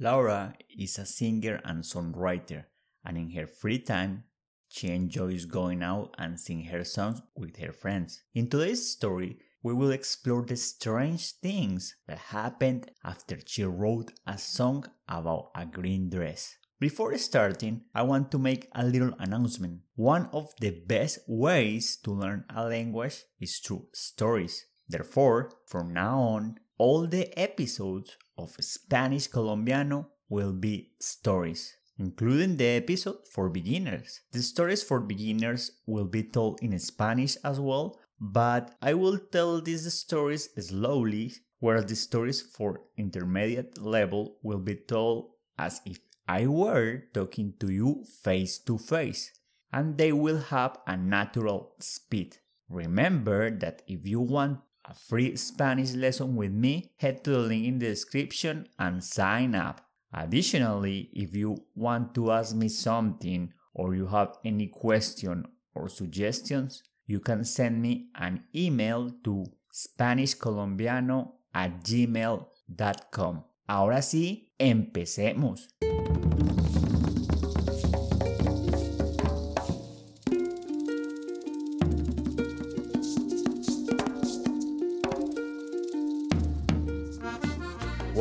Laura is a singer and songwriter, and in her free time, she enjoys going out and sing her songs with her friends. In today's story, we will explore the strange things that happened after she wrote a song about a green dress. Before starting, I want to make a little announcement. One of the best ways to learn a language is through stories. Therefore, from now on, all the episodes of Spanish Colombiano will be stories, including the episode for beginners. The stories for beginners will be told in Spanish as well, but I will tell these stories slowly, whereas the stories for intermediate level will be told as if I were talking to you face to face, and they will have a natural speed. Remember that if you want a free Spanish lesson with me, head to the link in the description and sign up. Additionally, if you want to ask me something or you have any question or suggestions, you can send me an email to spanishcolombiano at gmail.com. Ahora sí, empecemos.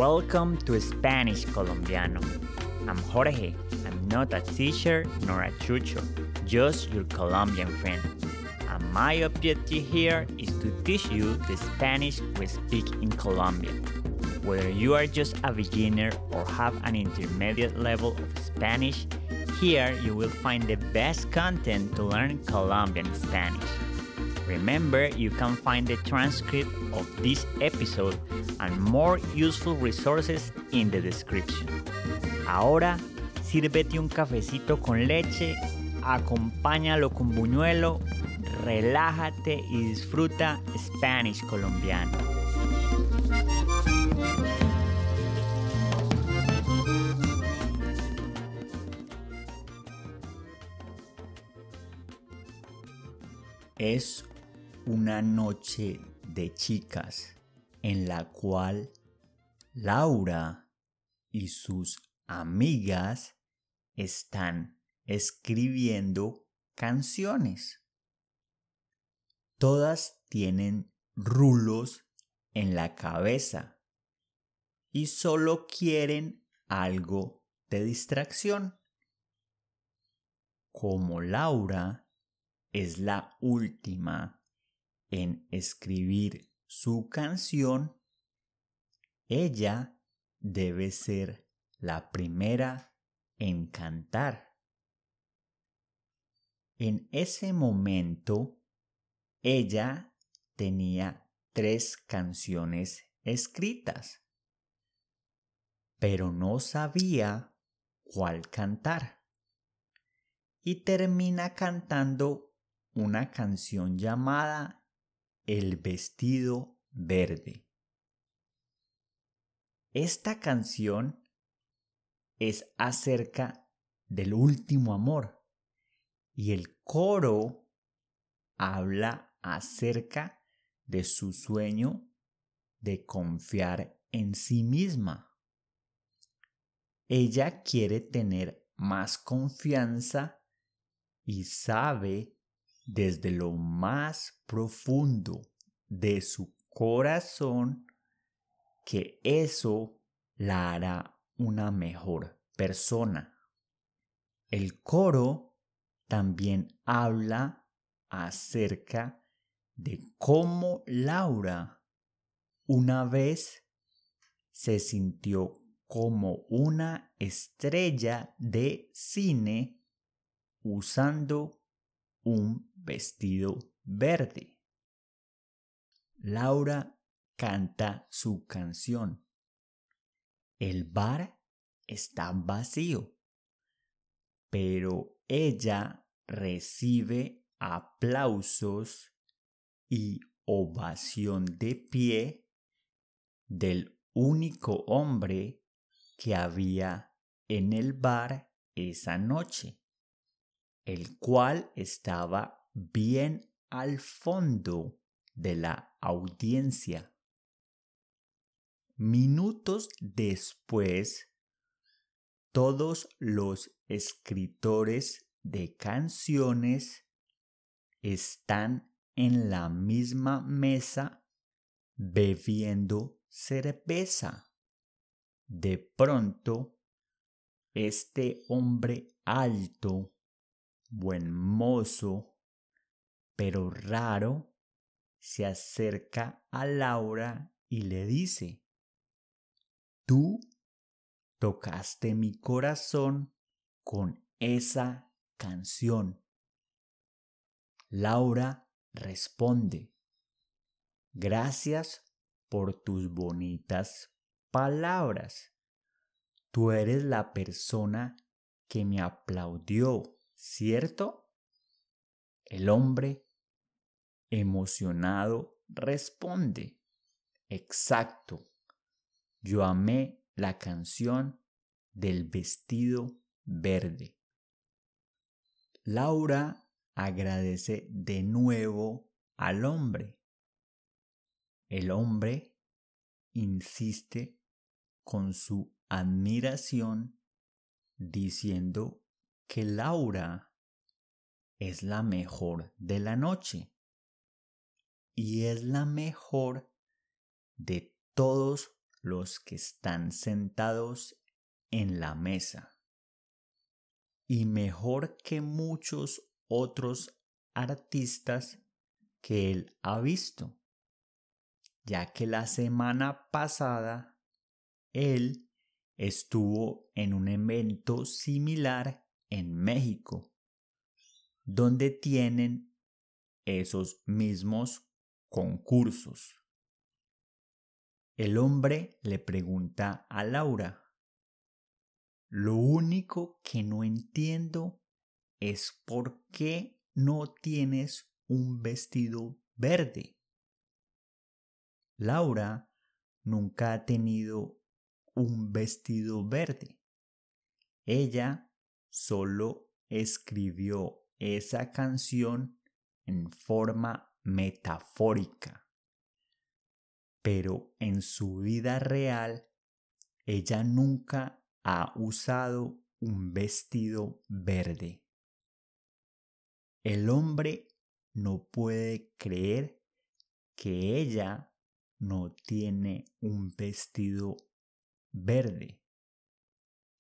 Welcome to Spanish Colombiano. I'm Jorge. I'm not a teacher nor a chucho, just your Colombian friend. And my objective here is to teach you the Spanish we speak in Colombia. Whether you are just a beginner or have an intermediate level of Spanish, here you will find the best content to learn Colombian Spanish. Remember, you can find the transcript of this episode and more useful resources in the description. Ahora, sírvete un cafecito con leche, acompáñalo con buñuelo, relájate y disfruta Spanish colombiano. Es una noche de chicas en la cual Laura y sus amigas están escribiendo canciones. Todas tienen rulos en la cabeza y solo quieren algo de distracción. Como Laura es la última en escribir su canción, ella debe ser la primera en cantar. En ese momento, ella tenía tres canciones escritas, pero no sabía cuál cantar. Y termina cantando una canción llamada el vestido verde. Esta canción es acerca del último amor y el coro habla acerca de su sueño de confiar en sí misma. Ella quiere tener más confianza y sabe desde lo más profundo de su corazón que eso la hará una mejor persona. El coro también habla acerca de cómo Laura una vez se sintió como una estrella de cine usando un vestido verde. Laura canta su canción. El bar está vacío, pero ella recibe aplausos y ovación de pie del único hombre que había en el bar esa noche el cual estaba bien al fondo de la audiencia. Minutos después, todos los escritores de canciones están en la misma mesa bebiendo cerveza. De pronto, este hombre alto, buen mozo, pero raro, se acerca a Laura y le dice, Tú tocaste mi corazón con esa canción. Laura responde, Gracias por tus bonitas palabras. Tú eres la persona que me aplaudió, ¿cierto? El hombre, emocionado, responde, Exacto. Yo amé la canción del vestido verde. Laura agradece de nuevo al hombre. El hombre insiste con su admiración diciendo que Laura es la mejor de la noche y es la mejor de todos los que están sentados en la mesa. Y mejor que muchos otros artistas que él ha visto, ya que la semana pasada él estuvo en un evento similar en México, donde tienen esos mismos concursos. El hombre le pregunta a Laura, lo único que no entiendo es por qué no tienes un vestido verde. Laura nunca ha tenido un vestido verde. Ella solo escribió esa canción en forma metafórica pero en su vida real ella nunca ha usado un vestido verde. El hombre no puede creer que ella no tiene un vestido verde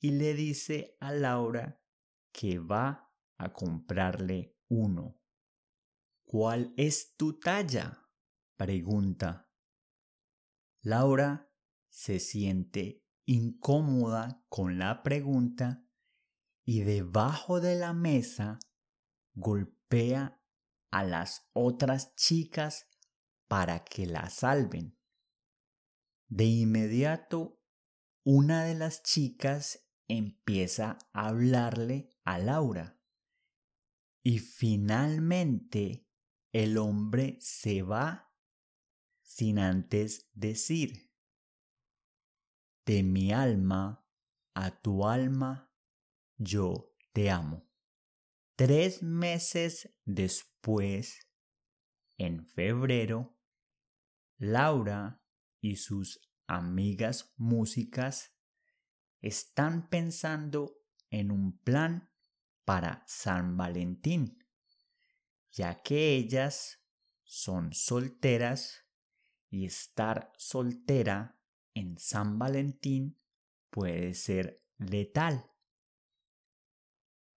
y le dice a Laura que va a comprarle uno. ¿Cuál es tu talla? pregunta. Laura se siente incómoda con la pregunta y debajo de la mesa golpea a las otras chicas para que la salven. De inmediato, una de las chicas empieza a hablarle a Laura y finalmente el hombre se va sin antes decir, de mi alma a tu alma, yo te amo. Tres meses después, en febrero, Laura y sus amigas músicas están pensando en un plan para San Valentín, ya que ellas son solteras y estar soltera en San Valentín puede ser letal.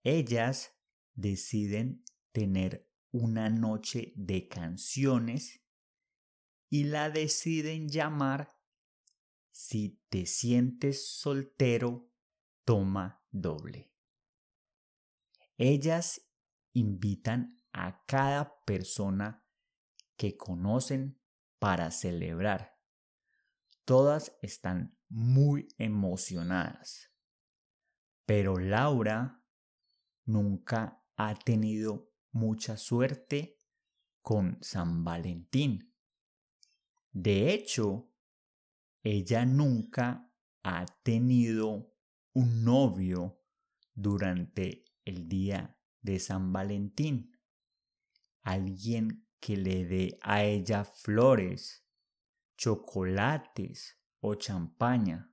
Ellas deciden tener una noche de canciones y la deciden llamar Si te sientes soltero, toma doble. Ellas invitan a cada persona que conocen para celebrar. Todas están muy emocionadas. Pero Laura nunca ha tenido mucha suerte con San Valentín. De hecho, ella nunca ha tenido un novio durante el día de San Valentín. Alguien que le dé a ella flores, chocolates o champaña.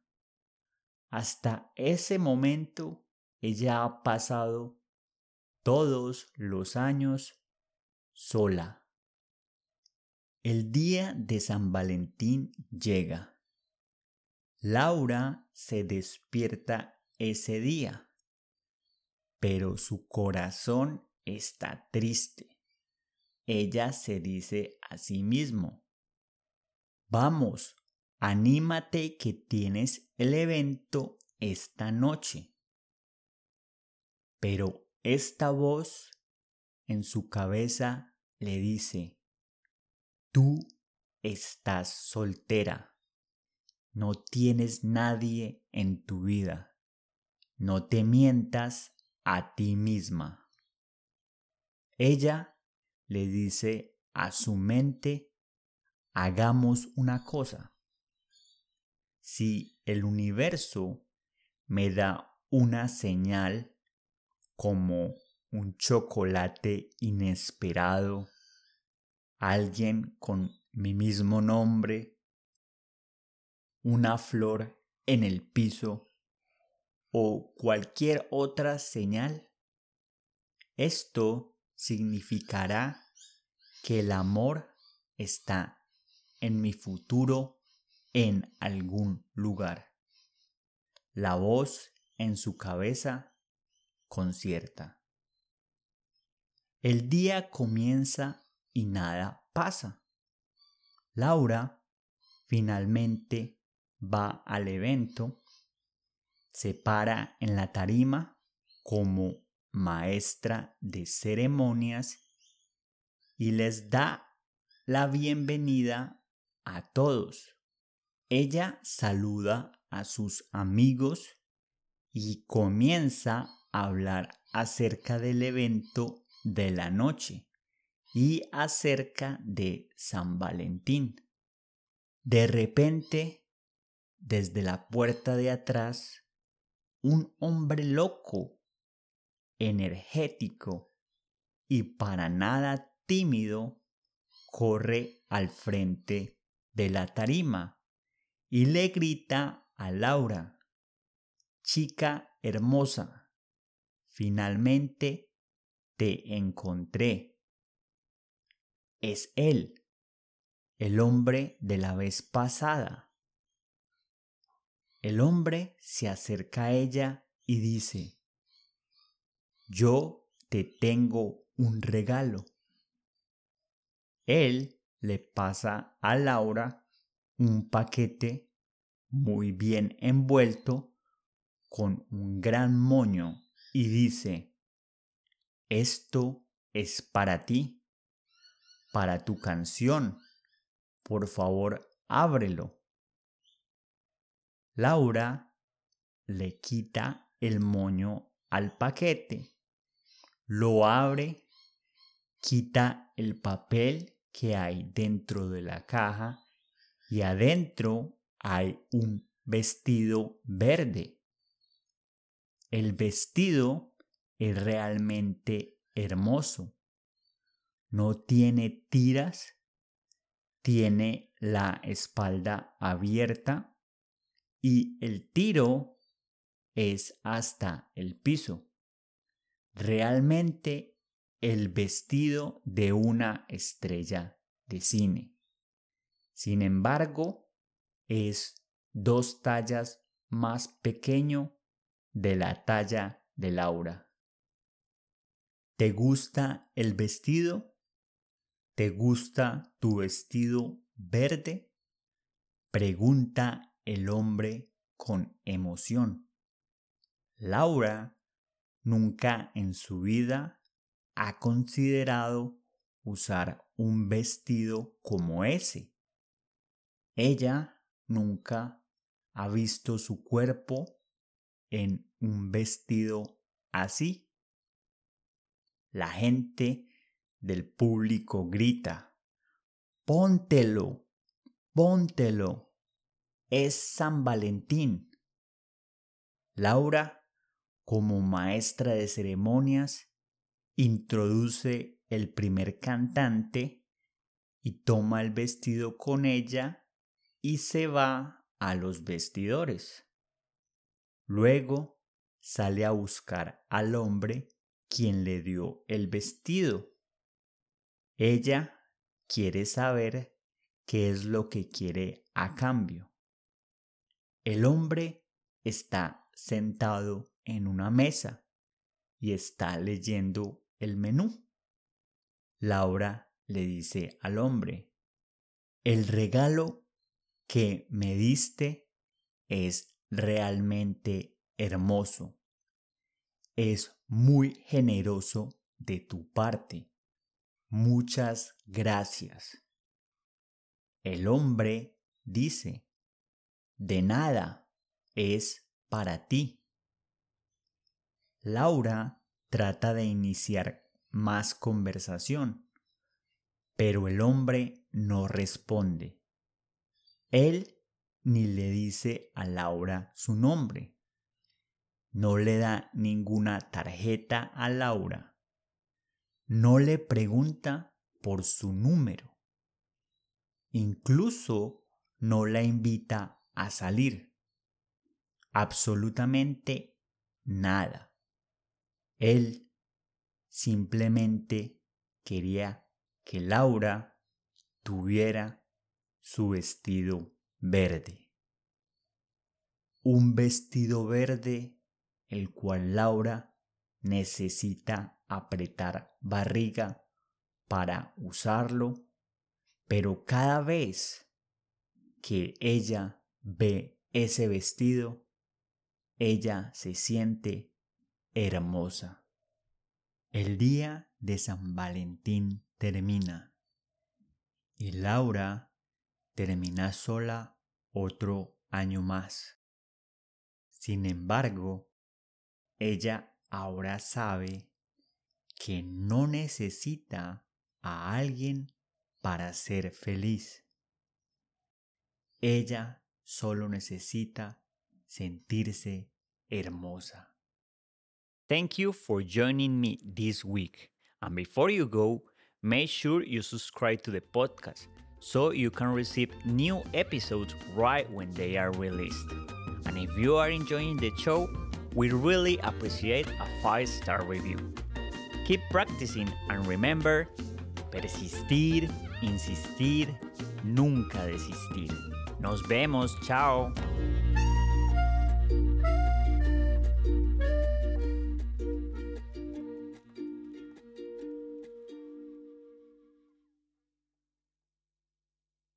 hasta ese momento ella ha pasado todos los años sola. El día de San Valentín llega. Laura se despierta ese día, pero su corazón está triste. Ella se dice a sí mismo, vamos, anímate que tienes el evento esta noche. Pero esta voz en su cabeza le dice, tú estás soltera, no tienes nadie en tu vida, no te mientas a ti misma. Ella le dice a su mente, hagamos una cosa. Si el universo me da una señal como un chocolate inesperado, alguien con mi mismo nombre, una flor en el piso o cualquier otra señal. Esto significará que el amor está en mi futuro en algún lugar. La voz en su cabeza concierta. El día comienza y nada pasa. Laura finalmente va al evento, se para en la tarima como maestra de ceremonias y les da la bienvenida a todos. Ella saluda a sus amigos y comienza a hablar acerca del evento de la noche y acerca de San Valentín. De repente, desde la puerta de atrás, un hombre loco, energético y para nada tímido corre al frente de la tarima y le grita a Laura, chica hermosa, finalmente te encontré. Es él, el hombre de la vez pasada. El hombre se acerca a ella y dice, yo te tengo un regalo. Él le pasa a Laura un paquete muy bien envuelto con un gran moño y dice, esto es para ti, para tu canción, por favor ábrelo. Laura le quita el moño al paquete, lo abre, quita el papel que hay dentro de la caja y adentro hay un vestido verde. El vestido es realmente hermoso. No tiene tiras, tiene la espalda abierta y el tiro es hasta el piso. Realmente el vestido de una estrella de cine. Sin embargo, es dos tallas más pequeño de la talla de Laura. ¿Te gusta el vestido? ¿Te gusta tu vestido verde? Pregunta el hombre con emoción. Laura nunca en su vida ha considerado usar un vestido como ese. Ella nunca ha visto su cuerpo en un vestido así. La gente del público grita, póntelo, póntelo, es San Valentín. Laura, como maestra de ceremonias, introduce el primer cantante y toma el vestido con ella y se va a los vestidores. Luego sale a buscar al hombre quien le dio el vestido. Ella quiere saber qué es lo que quiere a cambio. El hombre está sentado en una mesa y está leyendo el menú. Laura le dice al hombre, el regalo que me diste es realmente hermoso. Es muy generoso de tu parte. Muchas gracias. El hombre dice, de nada, es para ti. Laura trata de iniciar más conversación, pero el hombre no responde. Él ni le dice a Laura su nombre. No le da ninguna tarjeta a Laura. No le pregunta por su número. Incluso no la invita a salir. Absolutamente nada. Él simplemente quería que Laura tuviera su vestido verde. Un vestido verde el cual Laura necesita apretar barriga para usarlo, pero cada vez que ella ve ese vestido, ella se siente hermosa. El día de San Valentín termina y Laura termina sola otro año más. Sin embargo, ella ahora sabe que no necesita a alguien para ser feliz. Ella solo necesita sentirse hermosa. Thank you for joining me this week. And before you go, make sure you subscribe to the podcast so you can receive new episodes right when they are released. And if you are enjoying the show, we really appreciate a 5 star review. Keep practicing and remember, persistir, insistir, nunca desistir. Nos vemos, chao.